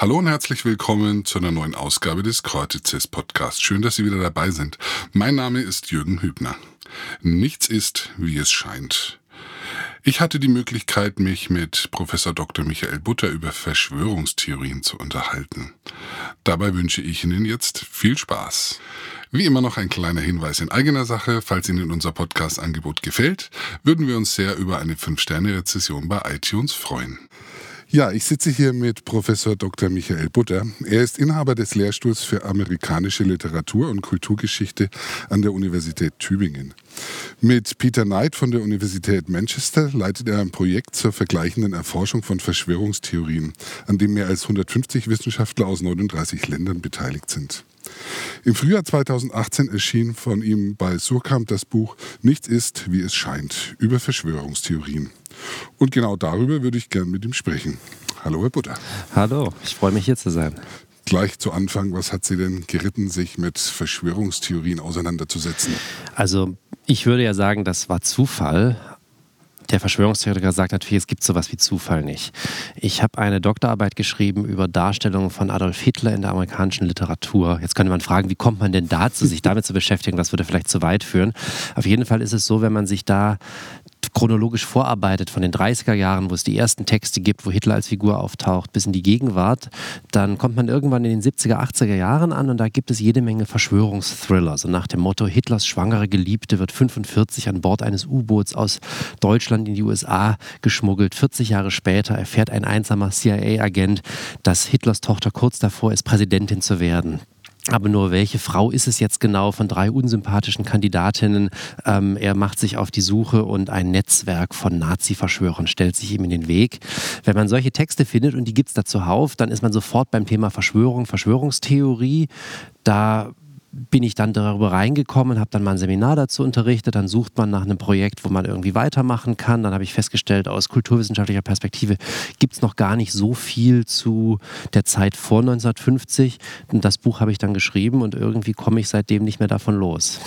Hallo und herzlich willkommen zu einer neuen Ausgabe des Cortices Podcasts. Schön, dass Sie wieder dabei sind. Mein Name ist Jürgen Hübner. Nichts ist, wie es scheint. Ich hatte die Möglichkeit, mich mit Professor Dr. Michael Butter über Verschwörungstheorien zu unterhalten. Dabei wünsche ich Ihnen jetzt viel Spaß. Wie immer noch ein kleiner Hinweis in eigener Sache. Falls Ihnen unser Podcast-Angebot gefällt, würden wir uns sehr über eine 5-Sterne-Rezession bei iTunes freuen. Ja, ich sitze hier mit Professor Dr. Michael Butter. Er ist Inhaber des Lehrstuhls für amerikanische Literatur und Kulturgeschichte an der Universität Tübingen. Mit Peter Knight von der Universität Manchester leitet er ein Projekt zur vergleichenden Erforschung von Verschwörungstheorien, an dem mehr als 150 Wissenschaftler aus 39 Ländern beteiligt sind. Im Frühjahr 2018 erschien von ihm bei Surkamp das Buch Nichts ist, wie es scheint, über Verschwörungstheorien. Und genau darüber würde ich gern mit ihm sprechen. Hallo, Herr Butter. Hallo, ich freue mich hier zu sein. Gleich zu Anfang, was hat Sie denn geritten, sich mit Verschwörungstheorien auseinanderzusetzen? Also, ich würde ja sagen, das war Zufall. Der Verschwörungstheoretiker sagt natürlich, es gibt sowas wie Zufall nicht. Ich habe eine Doktorarbeit geschrieben über Darstellungen von Adolf Hitler in der amerikanischen Literatur. Jetzt könnte man fragen, wie kommt man denn dazu, sich damit zu beschäftigen? Das würde vielleicht zu weit führen. Auf jeden Fall ist es so, wenn man sich da chronologisch vorarbeitet von den 30er Jahren, wo es die ersten Texte gibt, wo Hitler als Figur auftaucht, bis in die Gegenwart, dann kommt man irgendwann in den 70er, 80er Jahren an und da gibt es jede Menge Verschwörungsthriller. So nach dem Motto, Hitlers schwangere Geliebte wird 45 an Bord eines U-Boots aus Deutschland in die USA geschmuggelt. 40 Jahre später erfährt ein einsamer CIA-Agent, dass Hitlers Tochter kurz davor ist, Präsidentin zu werden. Aber nur welche Frau ist es jetzt genau von drei unsympathischen Kandidatinnen? Ähm, er macht sich auf die Suche und ein Netzwerk von Nazi-Verschwörern stellt sich ihm in den Weg. Wenn man solche Texte findet und die gibt es da zuhauf, dann ist man sofort beim Thema Verschwörung, Verschwörungstheorie. Da bin ich dann darüber reingekommen, habe dann mal ein Seminar dazu unterrichtet, dann sucht man nach einem Projekt, wo man irgendwie weitermachen kann. Dann habe ich festgestellt, aus kulturwissenschaftlicher Perspektive gibt es noch gar nicht so viel zu der Zeit vor 1950. Und das Buch habe ich dann geschrieben und irgendwie komme ich seitdem nicht mehr davon los.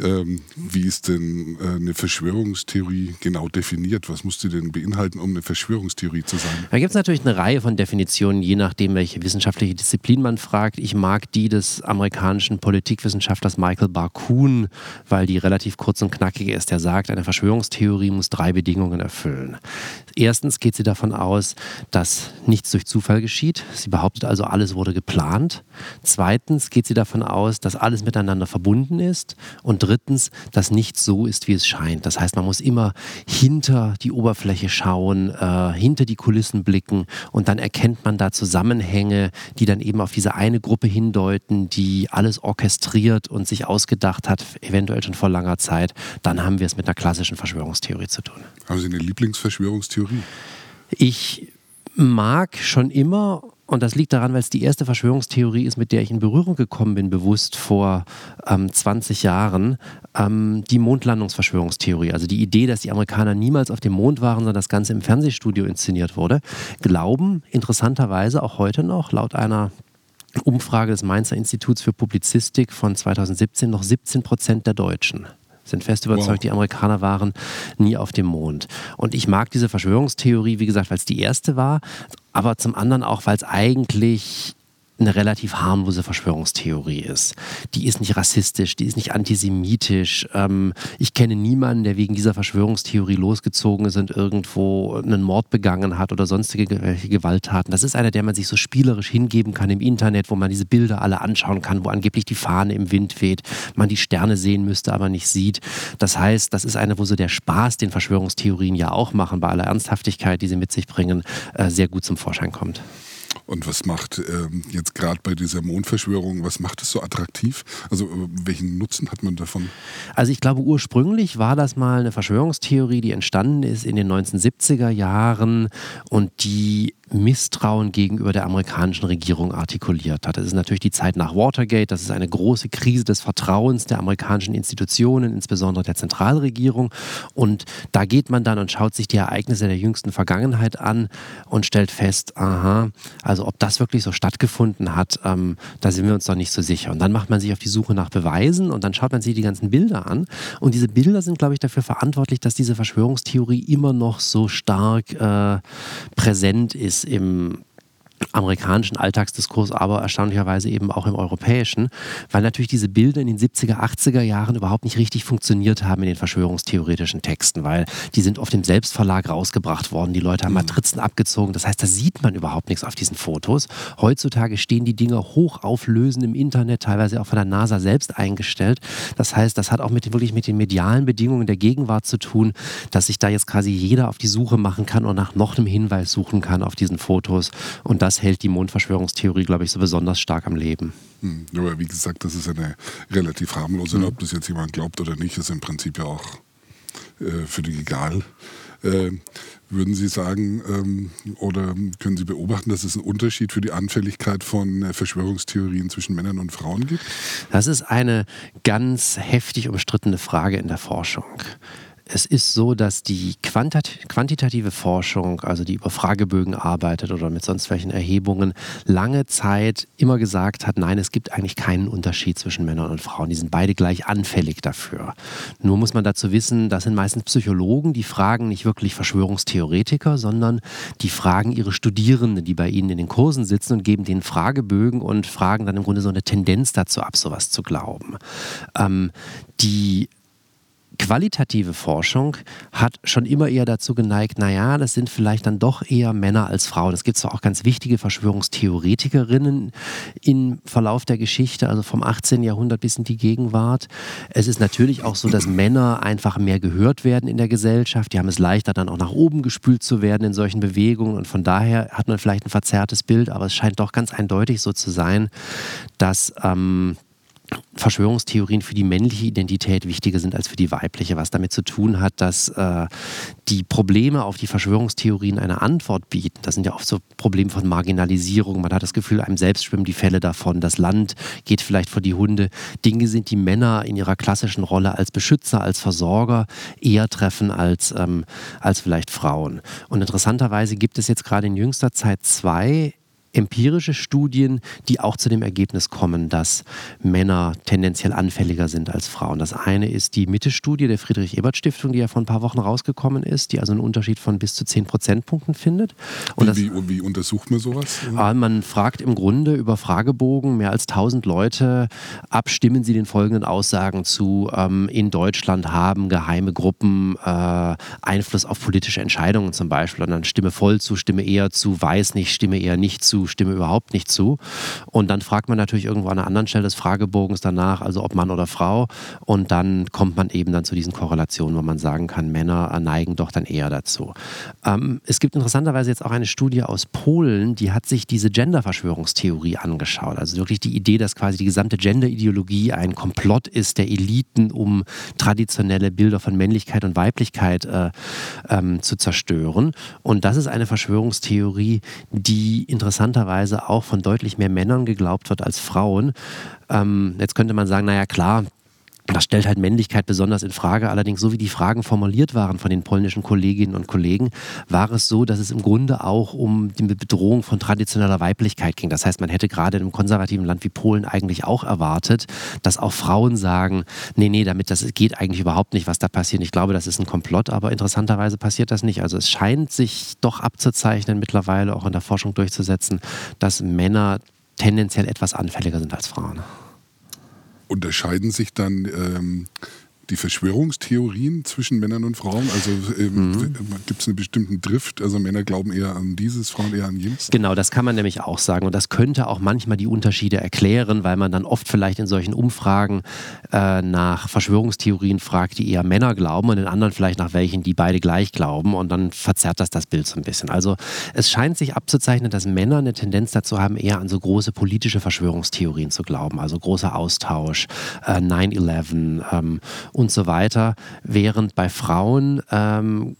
Ähm, wie ist denn äh, eine Verschwörungstheorie genau definiert? Was muss die denn beinhalten, um eine Verschwörungstheorie zu sein? Da gibt es natürlich eine Reihe von Definitionen, je nachdem, welche wissenschaftliche Disziplin man fragt. Ich mag die des amerikanischen Politikwissenschaftlers Michael Barkun, weil die relativ kurz und knackig ist. Der sagt, eine Verschwörungstheorie muss drei Bedingungen erfüllen. Erstens geht sie davon aus, dass nichts durch Zufall geschieht. Sie behauptet also, alles wurde geplant. Zweitens geht sie davon aus, dass alles miteinander verbunden ist. Und drittens, dass nichts so ist, wie es scheint. Das heißt, man muss immer hinter die Oberfläche schauen, äh, hinter die Kulissen blicken und dann erkennt man da Zusammenhänge, die dann eben auf diese eine Gruppe hindeuten, die alles orchestriert und sich ausgedacht hat, eventuell schon vor langer Zeit. Dann haben wir es mit einer klassischen Verschwörungstheorie zu tun. Haben Sie eine Lieblingsverschwörungstheorie? Ich mag schon immer und das liegt daran, weil es die erste Verschwörungstheorie ist, mit der ich in Berührung gekommen bin, bewusst vor ähm, 20 Jahren, ähm, die Mondlandungsverschwörungstheorie. Also die Idee, dass die Amerikaner niemals auf dem Mond waren, sondern das Ganze im Fernsehstudio inszeniert wurde. Glauben interessanterweise auch heute noch, laut einer Umfrage des Mainzer Instituts für Publizistik von 2017, noch 17 Prozent der Deutschen sind fest überzeugt, wow. die Amerikaner waren nie auf dem Mond. Und ich mag diese Verschwörungstheorie, wie gesagt, weil es die erste war, aber zum anderen auch, weil es eigentlich eine relativ harmlose Verschwörungstheorie ist. Die ist nicht rassistisch, die ist nicht antisemitisch. Ähm, ich kenne niemanden, der wegen dieser Verschwörungstheorie losgezogen ist und irgendwo einen Mord begangen hat oder sonstige Gewalttaten. Das ist einer, der man sich so spielerisch hingeben kann im Internet, wo man diese Bilder alle anschauen kann, wo angeblich die Fahne im Wind weht, man die Sterne sehen müsste, aber nicht sieht. Das heißt, das ist eine, wo so der Spaß, den Verschwörungstheorien ja auch machen, bei aller Ernsthaftigkeit, die sie mit sich bringen, äh, sehr gut zum Vorschein kommt. Und was macht ähm, jetzt gerade bei dieser Mondverschwörung, was macht es so attraktiv? Also äh, welchen Nutzen hat man davon? Also ich glaube, ursprünglich war das mal eine Verschwörungstheorie, die entstanden ist in den 1970er Jahren und die Misstrauen gegenüber der amerikanischen Regierung artikuliert hat. Das ist natürlich die Zeit nach Watergate, das ist eine große Krise des Vertrauens der amerikanischen Institutionen, insbesondere der Zentralregierung. Und da geht man dann und schaut sich die Ereignisse der jüngsten Vergangenheit an und stellt fest, aha, also ob das wirklich so stattgefunden hat, ähm, da sind wir uns doch nicht so sicher. Und dann macht man sich auf die Suche nach Beweisen und dann schaut man sich die ganzen Bilder an. Und diese Bilder sind, glaube ich, dafür verantwortlich, dass diese Verschwörungstheorie immer noch so stark äh, präsent ist im amerikanischen Alltagsdiskurs, aber erstaunlicherweise eben auch im europäischen, weil natürlich diese Bilder in den 70er, 80er Jahren überhaupt nicht richtig funktioniert haben in den verschwörungstheoretischen Texten, weil die sind auf dem Selbstverlag rausgebracht worden, die Leute haben mhm. Matrizen abgezogen, das heißt, da sieht man überhaupt nichts auf diesen Fotos. Heutzutage stehen die Dinger hochauflösend im Internet, teilweise auch von der NASA selbst eingestellt. Das heißt, das hat auch mit, wirklich mit den medialen Bedingungen der Gegenwart zu tun, dass sich da jetzt quasi jeder auf die Suche machen kann und nach noch einem Hinweis suchen kann auf diesen Fotos und das hält die Mondverschwörungstheorie, glaube ich, so besonders stark am Leben. Hm, aber wie gesagt, das ist eine relativ harmlose, mhm. ob das jetzt jemand glaubt oder nicht, ist im Prinzip ja auch äh, für die egal. Äh, würden Sie sagen ähm, oder können Sie beobachten, dass es einen Unterschied für die Anfälligkeit von äh, Verschwörungstheorien zwischen Männern und Frauen gibt? Das ist eine ganz heftig umstrittene Frage in der Forschung es ist so, dass die quantitative Forschung, also die über Fragebögen arbeitet oder mit sonst welchen Erhebungen, lange Zeit immer gesagt hat, nein, es gibt eigentlich keinen Unterschied zwischen Männern und Frauen. Die sind beide gleich anfällig dafür. Nur muss man dazu wissen, das sind meistens Psychologen, die fragen nicht wirklich Verschwörungstheoretiker, sondern die fragen ihre Studierenden, die bei ihnen in den Kursen sitzen und geben denen Fragebögen und fragen dann im Grunde so eine Tendenz dazu ab, sowas zu glauben. Ähm, die qualitative Forschung hat schon immer eher dazu geneigt, naja, das sind vielleicht dann doch eher Männer als Frauen. Es gibt zwar auch ganz wichtige Verschwörungstheoretikerinnen im Verlauf der Geschichte, also vom 18. Jahrhundert bis in die Gegenwart. Es ist natürlich auch so, dass Männer einfach mehr gehört werden in der Gesellschaft. Die haben es leichter, dann auch nach oben gespült zu werden in solchen Bewegungen. Und von daher hat man vielleicht ein verzerrtes Bild, aber es scheint doch ganz eindeutig so zu sein, dass ähm, Verschwörungstheorien für die männliche Identität wichtiger sind als für die weibliche, was damit zu tun hat, dass äh, die Probleme auf die Verschwörungstheorien eine Antwort bieten. Das sind ja oft so Probleme von Marginalisierung. Man hat das Gefühl, einem selbst schwimmen die Fälle davon. Das Land geht vielleicht vor die Hunde. Dinge sind die Männer in ihrer klassischen Rolle als Beschützer, als Versorger eher treffen als, ähm, als vielleicht Frauen. Und interessanterweise gibt es jetzt gerade in jüngster Zeit zwei empirische Studien, die auch zu dem Ergebnis kommen, dass Männer tendenziell anfälliger sind als Frauen. Das eine ist die Mitte-Studie der Friedrich-Ebert-Stiftung, die ja vor ein paar Wochen rausgekommen ist, die also einen Unterschied von bis zu 10 Prozentpunkten findet. Und wie, das, wie, wie, untersucht man sowas? Ah, man fragt im Grunde über Fragebogen mehr als 1000 Leute ab, stimmen sie den folgenden Aussagen zu. Ähm, in Deutschland haben geheime Gruppen äh, Einfluss auf politische Entscheidungen zum Beispiel. Und dann Stimme voll zu, Stimme eher zu, weiß nicht, Stimme eher nicht zu stimme überhaupt nicht zu. Und dann fragt man natürlich irgendwo an einer anderen Stelle des Fragebogens danach, also ob Mann oder Frau. Und dann kommt man eben dann zu diesen Korrelationen, wo man sagen kann, Männer neigen doch dann eher dazu. Ähm, es gibt interessanterweise jetzt auch eine Studie aus Polen, die hat sich diese Gender-Verschwörungstheorie angeschaut. Also wirklich die Idee, dass quasi die gesamte Gender-Ideologie ein Komplott ist der Eliten, um traditionelle Bilder von Männlichkeit und Weiblichkeit äh, ähm, zu zerstören. Und das ist eine Verschwörungstheorie, die interessant interessanterweise auch von deutlich mehr Männern geglaubt wird als Frauen. Ähm, jetzt könnte man sagen, naja klar, das stellt halt Männlichkeit besonders in Frage. Allerdings, so wie die Fragen formuliert waren von den polnischen Kolleginnen und Kollegen, war es so, dass es im Grunde auch um die Bedrohung von traditioneller Weiblichkeit ging. Das heißt, man hätte gerade in einem konservativen Land wie Polen eigentlich auch erwartet, dass auch Frauen sagen, nee, nee, damit das geht eigentlich überhaupt nicht, was da passiert. Ich glaube, das ist ein Komplott, aber interessanterweise passiert das nicht. Also es scheint sich doch abzuzeichnen, mittlerweile auch in der Forschung durchzusetzen, dass Männer tendenziell etwas anfälliger sind als Frauen unterscheiden sich dann ähm, die Verschwörungstheorien zwischen Männern und Frauen? Also ähm, mhm. gibt es einen bestimmten Drift? Also Männer glauben eher an dieses, Frauen eher an jenes? Genau, das kann man nämlich auch sagen. Und das könnte auch manchmal die Unterschiede erklären, weil man dann oft vielleicht in solchen Umfragen äh, nach Verschwörungstheorien fragt, die eher Männer glauben und in anderen vielleicht nach welchen, die beide gleich glauben. Und dann verzerrt das das Bild so ein bisschen. Also es scheint sich abzuzeichnen, dass Männer eine Tendenz dazu haben, eher an so große politische Verschwörungstheorien zu glauben. Also großer Austausch, äh, 9-11 ähm, und so weiter, während bei Frauen ähm,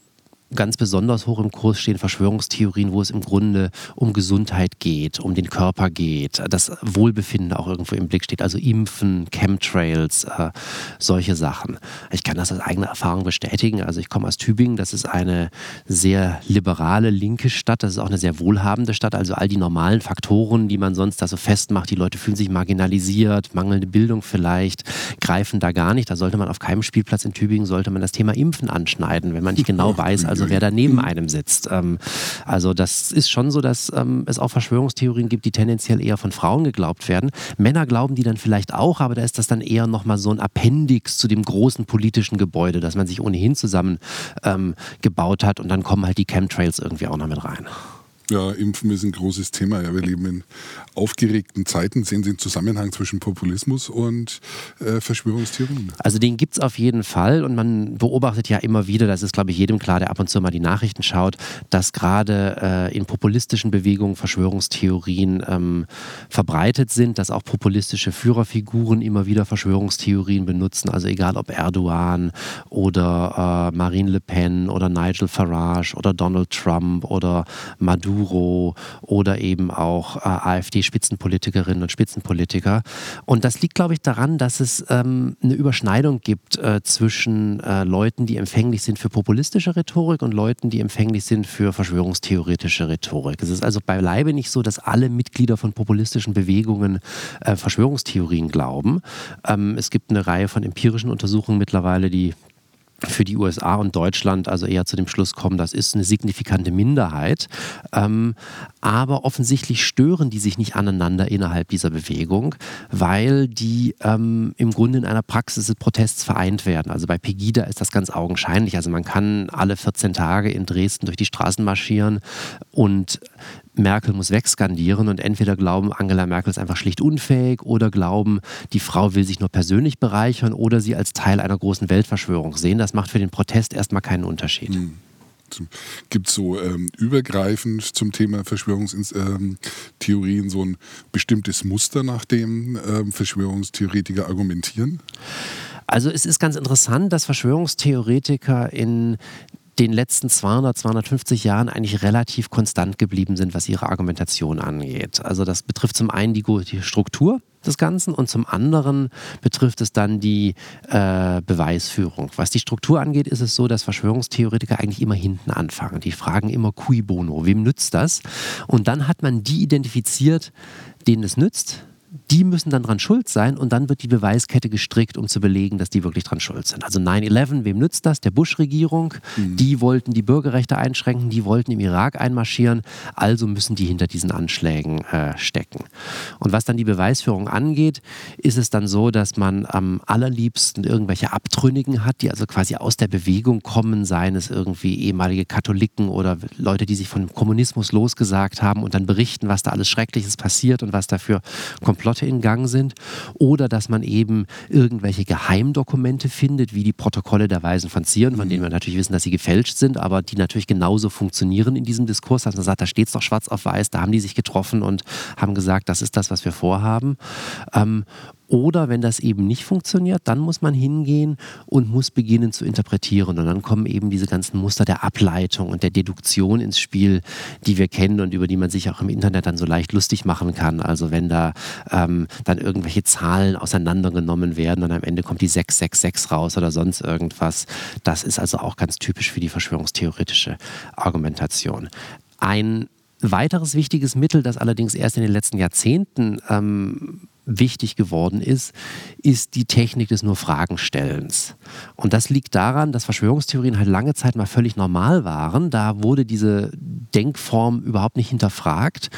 ganz besonders hoch im Kurs stehen Verschwörungstheorien, wo es im Grunde um Gesundheit geht, um den Körper geht, das Wohlbefinden auch irgendwo im Blick steht, also Impfen, Chemtrails, äh, solche Sachen. Ich kann das aus eigener Erfahrung bestätigen. Also ich komme aus Tübingen, das ist eine sehr liberale, linke Stadt, das ist auch eine sehr wohlhabende Stadt, also all die normalen Faktoren, die man sonst da so festmacht, die Leute fühlen sich marginalisiert, mangelnde Bildung vielleicht, greifen da gar nicht. Da sollte man auf keinem Spielplatz in Tübingen, sollte man das Thema Impfen anschneiden, wenn man nicht genau weiß, also sondern wer da neben mhm. einem sitzt. Ähm, also das ist schon so, dass ähm, es auch Verschwörungstheorien gibt, die tendenziell eher von Frauen geglaubt werden. Männer glauben die dann vielleicht auch, aber da ist das dann eher nochmal so ein Appendix zu dem großen politischen Gebäude, das man sich ohnehin zusammen ähm, gebaut hat und dann kommen halt die Chemtrails irgendwie auch noch mit rein. Ja, Impfen ist ein großes Thema. Ja, wir leben in aufgeregten Zeiten. Sehen Sie den Zusammenhang zwischen Populismus und äh, Verschwörungstheorien? Also den gibt es auf jeden Fall und man beobachtet ja immer wieder, das ist glaube ich jedem klar, der ab und zu mal die Nachrichten schaut, dass gerade äh, in populistischen Bewegungen Verschwörungstheorien ähm, verbreitet sind, dass auch populistische Führerfiguren immer wieder Verschwörungstheorien benutzen. Also egal ob Erdogan oder äh, Marine Le Pen oder Nigel Farage oder Donald Trump oder Maduro Maduro oder eben auch äh, AfD-Spitzenpolitikerinnen und Spitzenpolitiker. Und das liegt, glaube ich, daran, dass es ähm, eine Überschneidung gibt äh, zwischen äh, Leuten, die empfänglich sind für populistische Rhetorik und Leuten, die empfänglich sind für verschwörungstheoretische Rhetorik. Es ist also beileibe nicht so, dass alle Mitglieder von populistischen Bewegungen äh, Verschwörungstheorien glauben. Ähm, es gibt eine Reihe von empirischen Untersuchungen mittlerweile, die für die USA und Deutschland also eher zu dem Schluss kommen, das ist eine signifikante Minderheit. Ähm, aber offensichtlich stören die sich nicht aneinander innerhalb dieser Bewegung, weil die ähm, im Grunde in einer Praxis des Protests vereint werden. Also bei Pegida ist das ganz augenscheinlich. Also man kann alle 14 Tage in Dresden durch die Straßen marschieren und Merkel muss wegskandieren und entweder glauben, Angela Merkel ist einfach schlicht unfähig oder glauben, die Frau will sich nur persönlich bereichern oder sie als Teil einer großen Weltverschwörung sehen. Das macht für den Protest erstmal keinen Unterschied. Mhm. Gibt es so ähm, übergreifend zum Thema Verschwörungstheorien ähm, so ein bestimmtes Muster, nach dem ähm, Verschwörungstheoretiker argumentieren? Also es ist ganz interessant, dass Verschwörungstheoretiker in den letzten 200, 250 Jahren eigentlich relativ konstant geblieben sind, was ihre Argumentation angeht. Also das betrifft zum einen die, die Struktur des Ganzen und zum anderen betrifft es dann die äh, Beweisführung. Was die Struktur angeht, ist es so, dass Verschwörungstheoretiker eigentlich immer hinten anfangen. Die fragen immer cui bono, wem nützt das? Und dann hat man die identifiziert, denen es nützt die müssen dann dran schuld sein und dann wird die Beweiskette gestrickt, um zu belegen, dass die wirklich dran schuld sind. Also 9-11, wem nützt das? Der Bush-Regierung. Mhm. Die wollten die Bürgerrechte einschränken, die wollten im Irak einmarschieren, also müssen die hinter diesen Anschlägen äh, stecken. Und was dann die Beweisführung angeht, ist es dann so, dass man am allerliebsten irgendwelche Abtrünnigen hat, die also quasi aus der Bewegung kommen, seien es irgendwie ehemalige Katholiken oder Leute, die sich vom Kommunismus losgesagt haben und dann berichten, was da alles Schreckliches passiert und was dafür komplett Komplotte in Gang sind oder dass man eben irgendwelche Geheimdokumente findet, wie die Protokolle der Weisen von Zion, von denen wir natürlich wissen, dass sie gefälscht sind, aber die natürlich genauso funktionieren in diesem Diskurs. Also man sagt, da steht es doch schwarz auf weiß, da haben die sich getroffen und haben gesagt, das ist das, was wir vorhaben. Ähm, oder wenn das eben nicht funktioniert, dann muss man hingehen und muss beginnen zu interpretieren. Und dann kommen eben diese ganzen Muster der Ableitung und der Deduktion ins Spiel, die wir kennen und über die man sich auch im Internet dann so leicht lustig machen kann. Also wenn da ähm, dann irgendwelche Zahlen auseinandergenommen werden und am Ende kommt die 666 raus oder sonst irgendwas. Das ist also auch ganz typisch für die verschwörungstheoretische Argumentation. Ein weiteres wichtiges Mittel, das allerdings erst in den letzten Jahrzehnten ähm, wichtig geworden ist, ist die Technik des nur Fragenstellens. Und das liegt daran, dass Verschwörungstheorien halt lange Zeit mal völlig normal waren. Da wurde diese Denkform überhaupt nicht hinterfragt.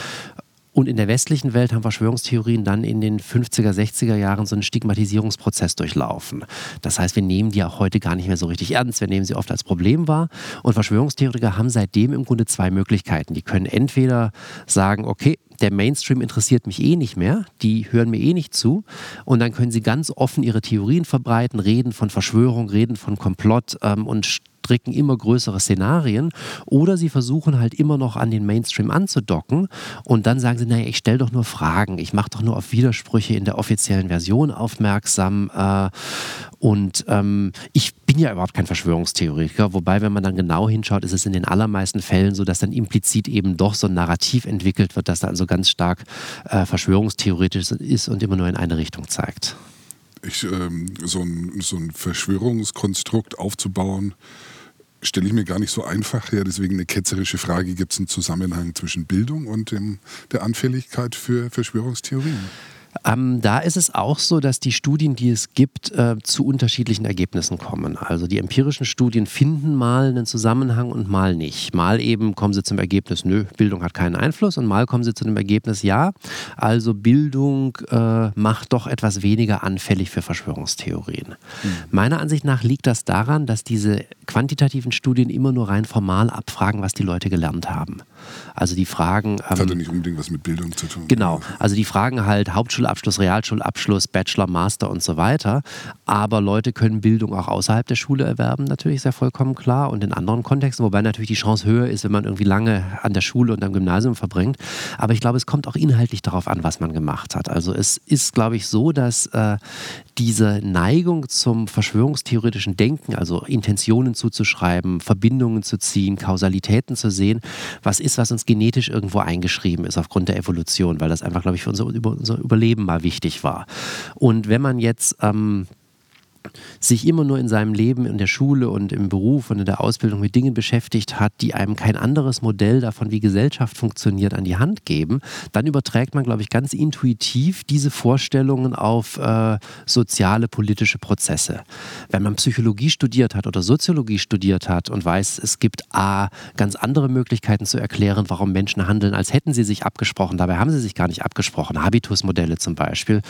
Und in der westlichen Welt haben Verschwörungstheorien dann in den 50er, 60er Jahren so einen Stigmatisierungsprozess durchlaufen. Das heißt, wir nehmen die auch heute gar nicht mehr so richtig ernst. Wir nehmen sie oft als Problem wahr. Und Verschwörungstheoretiker haben seitdem im Grunde zwei Möglichkeiten. Die können entweder sagen, okay, der Mainstream interessiert mich eh nicht mehr, die hören mir eh nicht zu. Und dann können sie ganz offen ihre Theorien verbreiten, reden von Verschwörung, reden von Komplott ähm, und stricken immer größere Szenarien oder sie versuchen halt immer noch an den Mainstream anzudocken und dann sagen sie, naja, ich stelle doch nur Fragen, ich mache doch nur auf Widersprüche in der offiziellen Version aufmerksam äh, und ähm, ich bin ja überhaupt kein Verschwörungstheoretiker, wobei, wenn man dann genau hinschaut, ist es in den allermeisten Fällen so, dass dann implizit eben doch so ein Narrativ entwickelt wird, das dann also ganz stark äh, verschwörungstheoretisch ist und immer nur in eine Richtung zeigt. Ich, ähm, so, ein, so ein Verschwörungskonstrukt aufzubauen, stelle ich mir gar nicht so einfach her. Deswegen eine ketzerische Frage, gibt es einen Zusammenhang zwischen Bildung und dem, der Anfälligkeit für Verschwörungstheorien? Ähm, da ist es auch so, dass die Studien, die es gibt, äh, zu unterschiedlichen Ergebnissen kommen. Also die empirischen Studien finden mal einen Zusammenhang und mal nicht. Mal eben kommen sie zum Ergebnis, nö, Bildung hat keinen Einfluss und mal kommen sie zu dem Ergebnis, ja, also Bildung äh, macht doch etwas weniger anfällig für Verschwörungstheorien. Mhm. Meiner Ansicht nach liegt das daran, dass diese quantitativen Studien immer nur rein formal abfragen, was die Leute gelernt haben. Also die fragen. das hat ja nicht unbedingt was mit Bildung zu tun. Genau. Also die fragen halt Hauptschulabschluss, Realschulabschluss, Bachelor, Master und so weiter. Aber Leute können Bildung auch außerhalb der Schule erwerben, natürlich, ist ja vollkommen klar. Und in anderen Kontexten, wobei natürlich die Chance höher ist, wenn man irgendwie lange an der Schule und am Gymnasium verbringt. Aber ich glaube, es kommt auch inhaltlich darauf an, was man gemacht hat. Also es ist, glaube ich, so, dass äh, diese Neigung zum verschwörungstheoretischen Denken, also Intentionen zuzuschreiben, Verbindungen zu ziehen, Kausalitäten zu sehen, was ist, was uns genetisch irgendwo eingeschrieben ist aufgrund der Evolution, weil das einfach, glaube ich, für unser, unser Überleben mal wichtig war. Und wenn man jetzt ähm, sich immer nur in seinem Leben, in der Schule und im Beruf und in der Ausbildung mit Dingen beschäftigt hat, die einem kein anderes Modell davon, wie Gesellschaft funktioniert, an die Hand geben, dann überträgt man, glaube ich, ganz intuitiv diese Vorstellungen auf äh, soziale, politische Prozesse. Wenn man Psychologie studiert hat oder Soziologie studiert hat und weiß, es gibt A, ganz andere Möglichkeiten zu erklären, warum Menschen handeln, als hätten sie sich abgesprochen. Dabei haben sie sich gar nicht abgesprochen. Habitusmodelle zum Beispiel.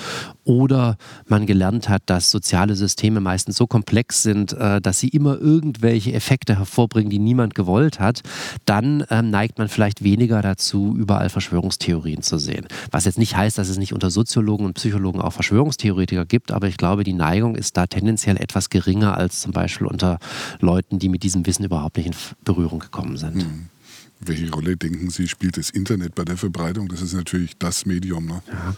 Oder man gelernt hat, dass soziale Systeme Systeme meistens so komplex sind, äh, dass sie immer irgendwelche Effekte hervorbringen, die niemand gewollt hat, dann ähm, neigt man vielleicht weniger dazu, überall Verschwörungstheorien zu sehen. Was jetzt nicht heißt, dass es nicht unter Soziologen und Psychologen auch Verschwörungstheoretiker gibt, aber ich glaube, die Neigung ist da tendenziell etwas geringer als zum Beispiel unter Leuten, die mit diesem Wissen überhaupt nicht in Berührung gekommen sind. Mhm. Welche Rolle denken Sie, spielt das Internet bei der Verbreitung? Das ist natürlich das Medium. Ne? Ja.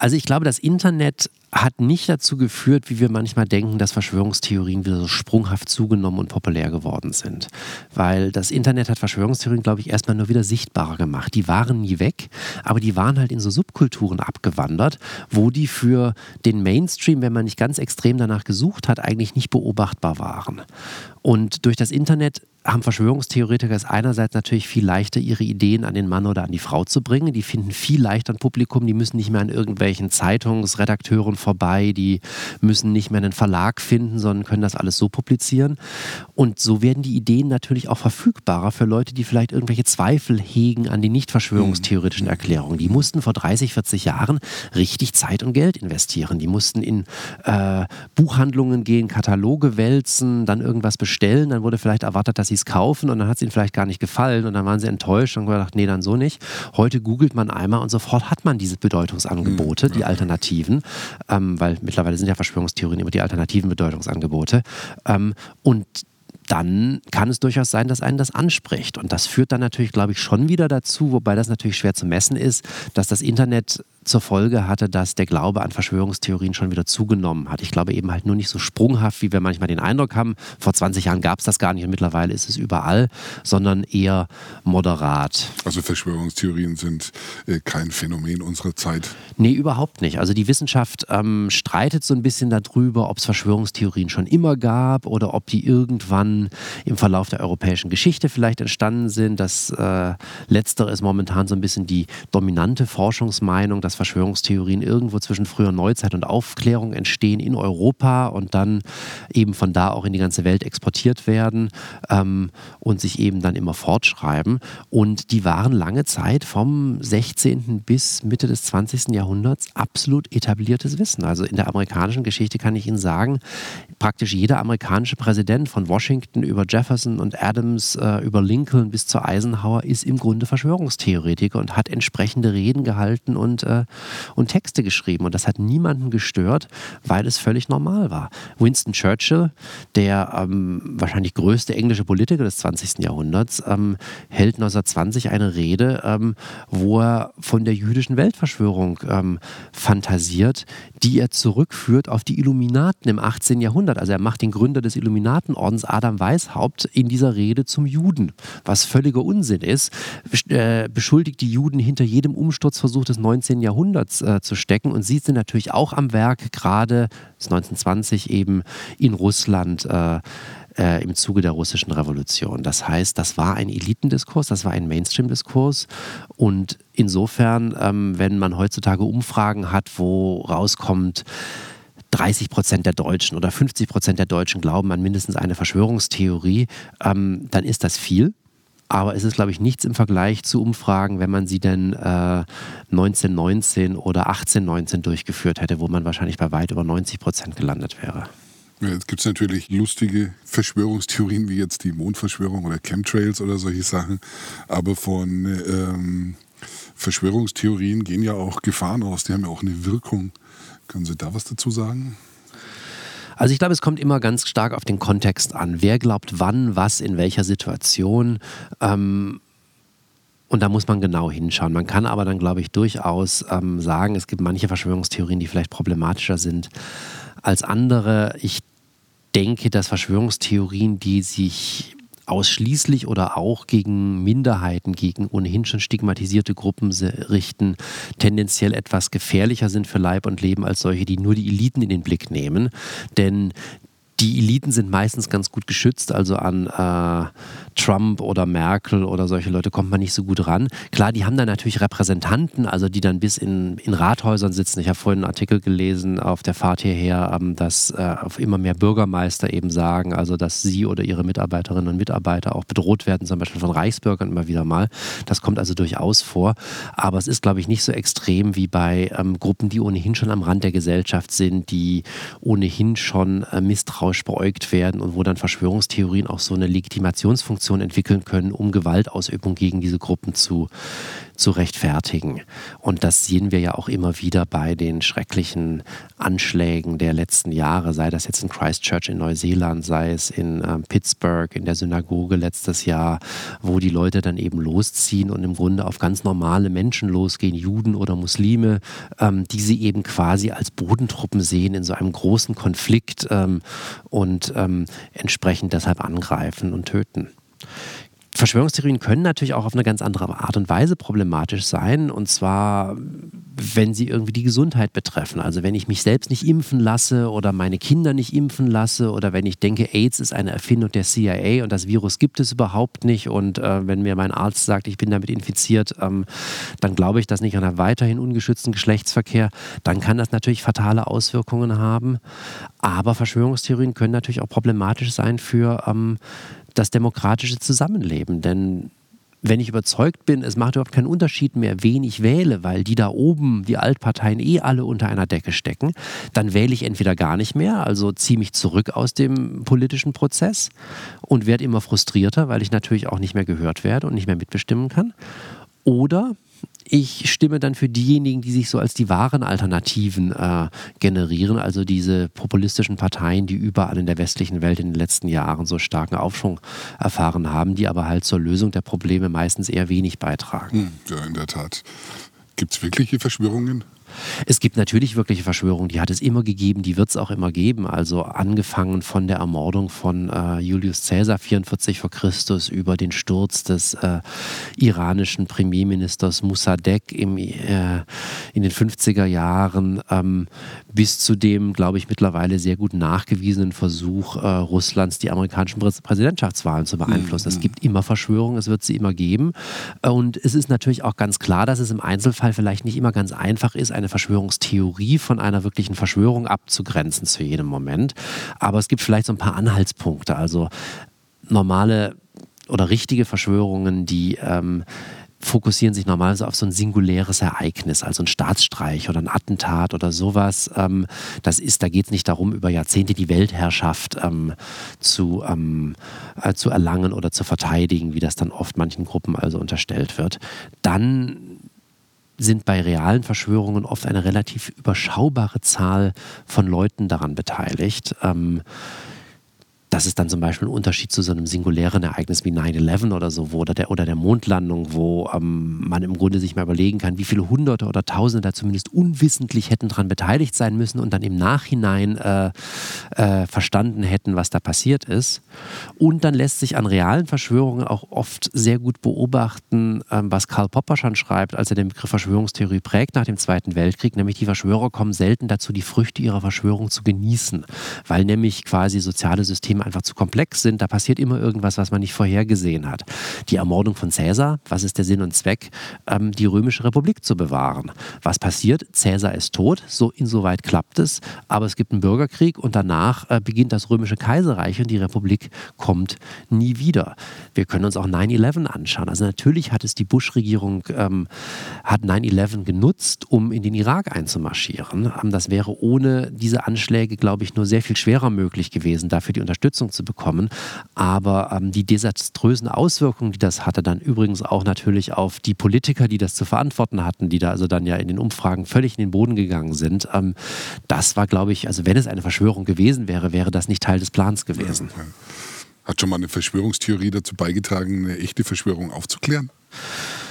Also ich glaube, das Internet hat nicht dazu geführt, wie wir manchmal denken, dass Verschwörungstheorien wieder so sprunghaft zugenommen und populär geworden sind. Weil das Internet hat Verschwörungstheorien, glaube ich, erstmal nur wieder sichtbarer gemacht. Die waren nie weg, aber die waren halt in so Subkulturen abgewandert, wo die für den Mainstream, wenn man nicht ganz extrem danach gesucht hat, eigentlich nicht beobachtbar waren. Und durch das Internet haben Verschwörungstheoretiker es einerseits natürlich viel leichter, ihre Ideen an den Mann oder an die Frau zu bringen. Die finden viel leichter ein Publikum, die müssen nicht mehr an irgendwelchen Zeitungsredakteuren vorbei, die müssen nicht mehr einen Verlag finden, sondern können das alles so publizieren. Und so werden die Ideen natürlich auch verfügbarer für Leute, die vielleicht irgendwelche Zweifel hegen an die nicht verschwörungstheoretischen Erklärungen. Die mussten vor 30, 40 Jahren richtig Zeit und Geld investieren. Die mussten in äh, Buchhandlungen gehen, Kataloge wälzen, dann irgendwas bestellen. Dann wurde vielleicht erwartet, dass sie es kaufen und dann hat es ihnen vielleicht gar nicht gefallen und dann waren sie enttäuscht und gedacht, nee, dann so nicht. Heute googelt man einmal und sofort hat man diese Bedeutungsangebote, die Alternativen, ähm, weil mittlerweile sind ja Verschwörungstheorien immer die alternativen Bedeutungsangebote. Ähm, und dann kann es durchaus sein, dass einen das anspricht. Und das führt dann natürlich, glaube ich, schon wieder dazu, wobei das natürlich schwer zu messen ist, dass das Internet zur Folge hatte, dass der Glaube an Verschwörungstheorien schon wieder zugenommen hat. Ich glaube eben halt nur nicht so sprunghaft, wie wir manchmal den Eindruck haben. Vor 20 Jahren gab es das gar nicht und mittlerweile ist es überall, sondern eher moderat. Also Verschwörungstheorien sind äh, kein Phänomen unserer Zeit. Nee, überhaupt nicht. Also die Wissenschaft ähm, streitet so ein bisschen darüber, ob es Verschwörungstheorien schon immer gab oder ob die irgendwann im Verlauf der europäischen Geschichte vielleicht entstanden sind. Das äh, Letztere ist momentan so ein bisschen die dominante Forschungsmeinung, dass dass Verschwörungstheorien irgendwo zwischen früher Neuzeit und Aufklärung entstehen in Europa und dann eben von da auch in die ganze Welt exportiert werden ähm, und sich eben dann immer fortschreiben. Und die waren lange Zeit vom 16. bis Mitte des 20. Jahrhunderts absolut etabliertes Wissen. Also in der amerikanischen Geschichte kann ich Ihnen sagen, praktisch jeder amerikanische Präsident von Washington über Jefferson und Adams, äh, über Lincoln bis zu Eisenhower ist im Grunde Verschwörungstheoretiker und hat entsprechende Reden gehalten und äh, und Texte geschrieben. Und das hat niemanden gestört, weil es völlig normal war. Winston Churchill, der ähm, wahrscheinlich größte englische Politiker des 20. Jahrhunderts, ähm, hält 1920 eine Rede, ähm, wo er von der jüdischen Weltverschwörung ähm, fantasiert, die er zurückführt auf die Illuminaten im 18. Jahrhundert. Also er macht den Gründer des Illuminatenordens, Adam Weishaupt, in dieser Rede zum Juden, was völliger Unsinn ist, äh, beschuldigt die Juden hinter jedem Umsturzversuch des 19. Jahrhunderts äh, zu stecken und sie sind natürlich auch am Werk, gerade 1920 eben in Russland. Äh, äh, im Zuge der russischen Revolution. Das heißt, das war ein Elitendiskurs, das war ein Mainstream-Diskurs und insofern, ähm, wenn man heutzutage Umfragen hat, wo rauskommt, 30 Prozent der Deutschen oder 50 Prozent der Deutschen glauben an mindestens eine Verschwörungstheorie, ähm, dann ist das viel. Aber es ist, glaube ich, nichts im Vergleich zu Umfragen, wenn man sie denn äh, 1919 oder 1819 durchgeführt hätte, wo man wahrscheinlich bei weit über 90 Prozent gelandet wäre. Ja, jetzt gibt es natürlich lustige Verschwörungstheorien wie jetzt die Mondverschwörung oder Chemtrails oder solche Sachen. Aber von ähm, Verschwörungstheorien gehen ja auch Gefahren aus. Die haben ja auch eine Wirkung. Können Sie da was dazu sagen? Also ich glaube, es kommt immer ganz stark auf den Kontext an. Wer glaubt wann, was, in welcher Situation. Ähm, und da muss man genau hinschauen. Man kann aber dann, glaube ich, durchaus ähm, sagen, es gibt manche Verschwörungstheorien, die vielleicht problematischer sind als andere. Ich denke, dass Verschwörungstheorien, die sich ausschließlich oder auch gegen Minderheiten, gegen ohnehin schon stigmatisierte Gruppen richten, tendenziell etwas gefährlicher sind für Leib und Leben als solche, die nur die Eliten in den Blick nehmen. Denn die Eliten sind meistens ganz gut geschützt, also an äh, Trump oder Merkel oder solche Leute kommt man nicht so gut ran. Klar, die haben dann natürlich Repräsentanten, also die dann bis in, in Rathäusern sitzen. Ich habe vorhin einen Artikel gelesen auf der Fahrt hierher, ähm, dass äh, immer mehr Bürgermeister eben sagen, also dass sie oder ihre Mitarbeiterinnen und Mitarbeiter auch bedroht werden, zum Beispiel von Reichsbürgern immer wieder mal. Das kommt also durchaus vor. Aber es ist, glaube ich, nicht so extrem wie bei ähm, Gruppen, die ohnehin schon am Rand der Gesellschaft sind, die ohnehin schon äh, misstrauisch beäugt werden und wo dann Verschwörungstheorien auch so eine Legitimationsfunktion entwickeln können, um Gewaltausübung gegen diese Gruppen zu, zu rechtfertigen. Und das sehen wir ja auch immer wieder bei den schrecklichen Anschlägen der letzten Jahre, sei das jetzt in Christchurch in Neuseeland, sei es in äh, Pittsburgh in der Synagoge letztes Jahr, wo die Leute dann eben losziehen und im Grunde auf ganz normale Menschen losgehen, Juden oder Muslime, ähm, die sie eben quasi als Bodentruppen sehen in so einem großen Konflikt ähm, und ähm, entsprechend deshalb angreifen und töten. Verschwörungstheorien können natürlich auch auf eine ganz andere Art und Weise problematisch sein. Und zwar, wenn sie irgendwie die Gesundheit betreffen. Also wenn ich mich selbst nicht impfen lasse oder meine Kinder nicht impfen lasse oder wenn ich denke, AIDS ist eine Erfindung der CIA und das Virus gibt es überhaupt nicht. Und äh, wenn mir mein Arzt sagt, ich bin damit infiziert, ähm, dann glaube ich das nicht an einem weiterhin ungeschützten Geschlechtsverkehr. Dann kann das natürlich fatale Auswirkungen haben. Aber Verschwörungstheorien können natürlich auch problematisch sein für ähm, das demokratische Zusammenleben. Denn wenn ich überzeugt bin, es macht überhaupt keinen Unterschied mehr, wen ich wähle, weil die da oben, die Altparteien eh alle unter einer Decke stecken, dann wähle ich entweder gar nicht mehr, also ziehe mich zurück aus dem politischen Prozess und werde immer frustrierter, weil ich natürlich auch nicht mehr gehört werde und nicht mehr mitbestimmen kann. Oder ich stimme dann für diejenigen, die sich so als die wahren Alternativen äh, generieren, also diese populistischen Parteien, die überall in der westlichen Welt in den letzten Jahren so starken Aufschwung erfahren haben, die aber halt zur Lösung der Probleme meistens eher wenig beitragen. Hm, ja, in der Tat. Gibt es wirkliche Verschwörungen? Es gibt natürlich wirkliche Verschwörungen, die hat es immer gegeben, die wird es auch immer geben. Also angefangen von der Ermordung von äh, Julius Caesar 44 vor Christus über den Sturz des äh, iranischen Premierministers Mossadegh im, äh, in den 50er Jahren ähm, bis zu dem, glaube ich, mittlerweile sehr gut nachgewiesenen Versuch äh, Russlands, die amerikanischen Präsidentschaftswahlen zu beeinflussen. Mhm. Es gibt immer Verschwörungen, es wird sie immer geben. Und es ist natürlich auch ganz klar, dass es im Einzelfall vielleicht nicht immer ganz einfach ist, eine Verschwörungstheorie von einer wirklichen Verschwörung abzugrenzen zu jedem Moment. Aber es gibt vielleicht so ein paar Anhaltspunkte. Also normale oder richtige Verschwörungen, die ähm, fokussieren sich normalerweise auf so ein singuläres Ereignis, also ein Staatsstreich oder ein Attentat oder sowas. Ähm, das ist, da geht es nicht darum, über Jahrzehnte die Weltherrschaft ähm, zu, ähm, äh, zu erlangen oder zu verteidigen, wie das dann oft manchen Gruppen also unterstellt wird. Dann sind bei realen Verschwörungen oft eine relativ überschaubare Zahl von Leuten daran beteiligt. Ähm, das ist dann zum Beispiel ein Unterschied zu so einem singulären Ereignis wie 9-11 oder so, wo, oder, der, oder der Mondlandung, wo ähm, man im Grunde sich mal überlegen kann, wie viele Hunderte oder Tausende da zumindest unwissentlich hätten daran beteiligt sein müssen und dann im Nachhinein äh, äh, verstanden hätten, was da passiert ist. Und dann lässt sich an realen Verschwörungen auch oft sehr gut beobachten, ähm, was Karl Popper schon schreibt, als er den Begriff Verschwörungstheorie prägt nach dem Zweiten Weltkrieg, nämlich die Verschwörer kommen selten dazu, die Früchte ihrer Verschwörung zu genießen, weil nämlich quasi soziale Systeme einfach zu komplex sind. Da passiert immer irgendwas, was man nicht vorhergesehen hat. Die Ermordung von Cäsar, was ist der Sinn und Zweck? Ähm, die römische Republik zu bewahren. Was passiert? Cäsar ist tot, so insoweit klappt es, aber es gibt einen Bürgerkrieg und danach äh, beginnt das römische Kaiserreich und die Republik kommt nie wieder. Wir können uns auch 9-11 anschauen. Also natürlich hat es die Bush-Regierung, ähm, hat 9-11 genutzt, um in den Irak einzumarschieren. Ähm, das wäre ohne diese Anschläge, glaube ich, nur sehr viel schwerer möglich gewesen, dafür die Unterstützung zu bekommen. Aber ähm, die desaströsen Auswirkungen, die das hatte, dann übrigens auch natürlich auf die Politiker, die das zu verantworten hatten, die da also dann ja in den Umfragen völlig in den Boden gegangen sind, ähm, das war, glaube ich, also wenn es eine Verschwörung gewesen wäre, wäre das nicht Teil des Plans gewesen. Hat schon mal eine Verschwörungstheorie dazu beigetragen, eine echte Verschwörung aufzuklären?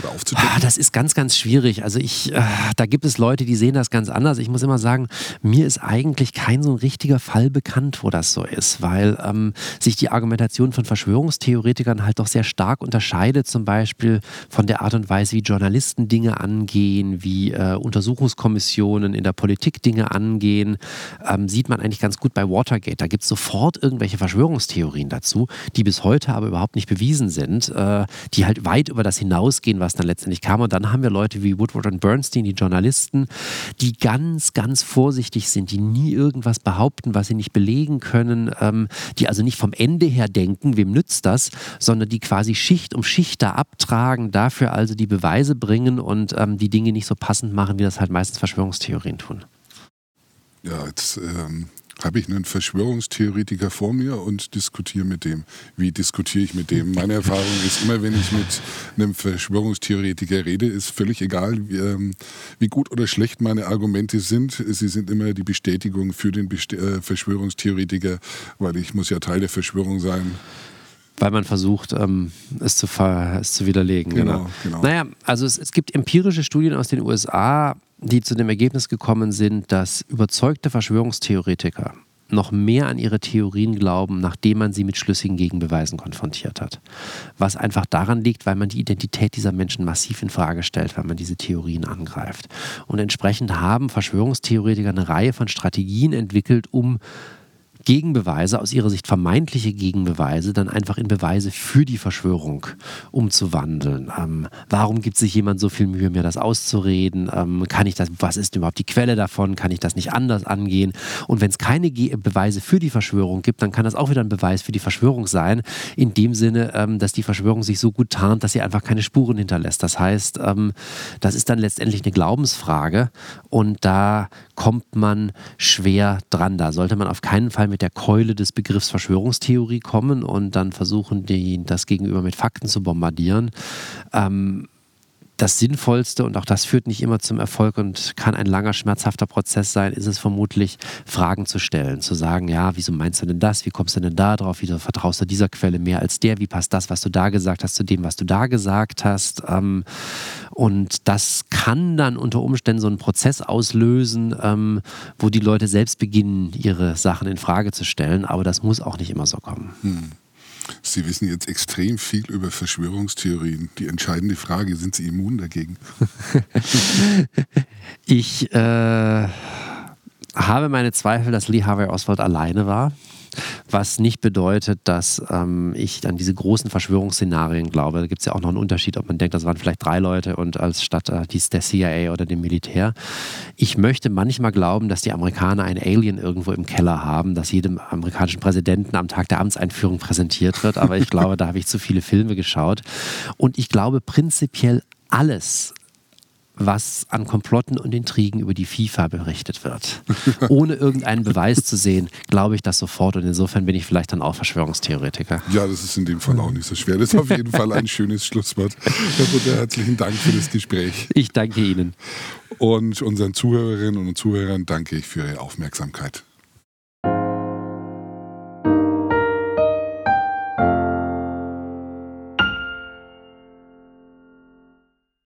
Oder Ah, das ist ganz, ganz schwierig. Also ich, äh, da gibt es Leute, die sehen das ganz anders. Ich muss immer sagen, mir ist eigentlich kein so ein richtiger Fall bekannt, wo das so ist, weil ähm, sich die Argumentation von Verschwörungstheoretikern halt doch sehr stark unterscheidet, zum Beispiel von der Art und Weise, wie Journalisten Dinge angehen, wie äh, Untersuchungskommissionen in der Politik Dinge angehen. Ähm, sieht man eigentlich ganz gut bei Watergate. Da gibt es sofort irgendwelche Verschwörungstheorien dazu, die bis heute aber überhaupt nicht bewiesen sind, äh, die halt weit über das hinausgehen, was dann letztendlich kam. Und dann haben wir Leute wie Woodward und Bernstein, die Journalisten, die ganz, ganz vorsichtig sind, die nie irgendwas behaupten, was sie nicht belegen können, ähm, die also nicht vom Ende her denken, wem nützt das, sondern die quasi Schicht um Schicht da abtragen, dafür also die Beweise bringen und ähm, die Dinge nicht so passend machen, wie das halt meistens Verschwörungstheorien tun. Ja, jetzt ähm, habe ich einen Verschwörungstheoretiker vor mir und diskutiere mit dem. Wie diskutiere ich mit dem? Meine Erfahrung ist immer, wenn ich mit einem Verschwörungstheoretiker rede, ist völlig egal, wie, ähm, wie gut oder schlecht meine Argumente sind. Sie sind immer die Bestätigung für den Best äh, Verschwörungstheoretiker, weil ich muss ja Teil der Verschwörung sein. Weil man versucht, ähm, es, zu es zu widerlegen. Genau, genau. genau. Naja, also es, es gibt empirische Studien aus den USA, die zu dem Ergebnis gekommen sind, dass überzeugte Verschwörungstheoretiker noch mehr an ihre Theorien glauben, nachdem man sie mit schlüssigen Gegenbeweisen konfrontiert hat. Was einfach daran liegt, weil man die Identität dieser Menschen massiv in Frage stellt, weil man diese Theorien angreift. Und entsprechend haben Verschwörungstheoretiker eine Reihe von Strategien entwickelt, um Gegenbeweise, aus ihrer Sicht vermeintliche Gegenbeweise, dann einfach in Beweise für die Verschwörung umzuwandeln. Ähm, warum gibt sich jemand so viel Mühe, mir das auszureden? Ähm, kann ich das, was ist überhaupt die Quelle davon? Kann ich das nicht anders angehen? Und wenn es keine Ge Beweise für die Verschwörung gibt, dann kann das auch wieder ein Beweis für die Verschwörung sein, in dem Sinne, ähm, dass die Verschwörung sich so gut tarnt, dass sie einfach keine Spuren hinterlässt. Das heißt, ähm, das ist dann letztendlich eine Glaubensfrage und da kommt man schwer dran. Da sollte man auf keinen Fall mit der Keule des Begriffs Verschwörungstheorie kommen und dann versuchen, die, das Gegenüber mit Fakten zu bombardieren. Ähm, das Sinnvollste, und auch das führt nicht immer zum Erfolg und kann ein langer, schmerzhafter Prozess sein, ist es vermutlich, Fragen zu stellen. Zu sagen, ja, wieso meinst du denn das? Wie kommst du denn da drauf? Wieso vertraust du dieser Quelle mehr als der? Wie passt das, was du da gesagt hast, zu dem, was du da gesagt hast? Ähm, und das kann dann unter Umständen so einen Prozess auslösen, ähm, wo die Leute selbst beginnen, ihre Sachen in Frage zu stellen. Aber das muss auch nicht immer so kommen. Hm. Sie wissen jetzt extrem viel über Verschwörungstheorien. Die entscheidende Frage, sind Sie immun dagegen? ich äh, habe meine Zweifel, dass Lee Harvey Oswald alleine war was nicht bedeutet, dass ähm, ich an diese großen Verschwörungsszenarien glaube. Da gibt es ja auch noch einen Unterschied, ob man denkt, das waren vielleicht drei Leute und als statt äh, dies der CIA oder dem Militär. Ich möchte manchmal glauben, dass die Amerikaner ein Alien irgendwo im Keller haben, das jedem amerikanischen Präsidenten am Tag der Amtseinführung präsentiert wird. Aber ich glaube, da habe ich zu viele Filme geschaut. Und ich glaube prinzipiell alles was an Komplotten und Intrigen über die FIFA berichtet wird. Ohne irgendeinen Beweis zu sehen, glaube ich das sofort. Und insofern bin ich vielleicht dann auch Verschwörungstheoretiker. Ja, das ist in dem Fall auch nicht so schwer. Das ist auf jeden Fall ein schönes Schlusswort. Herr Butter, herzlichen Dank für das Gespräch. Ich danke Ihnen. Und unseren Zuhörerinnen und Zuhörern danke ich für Ihre Aufmerksamkeit.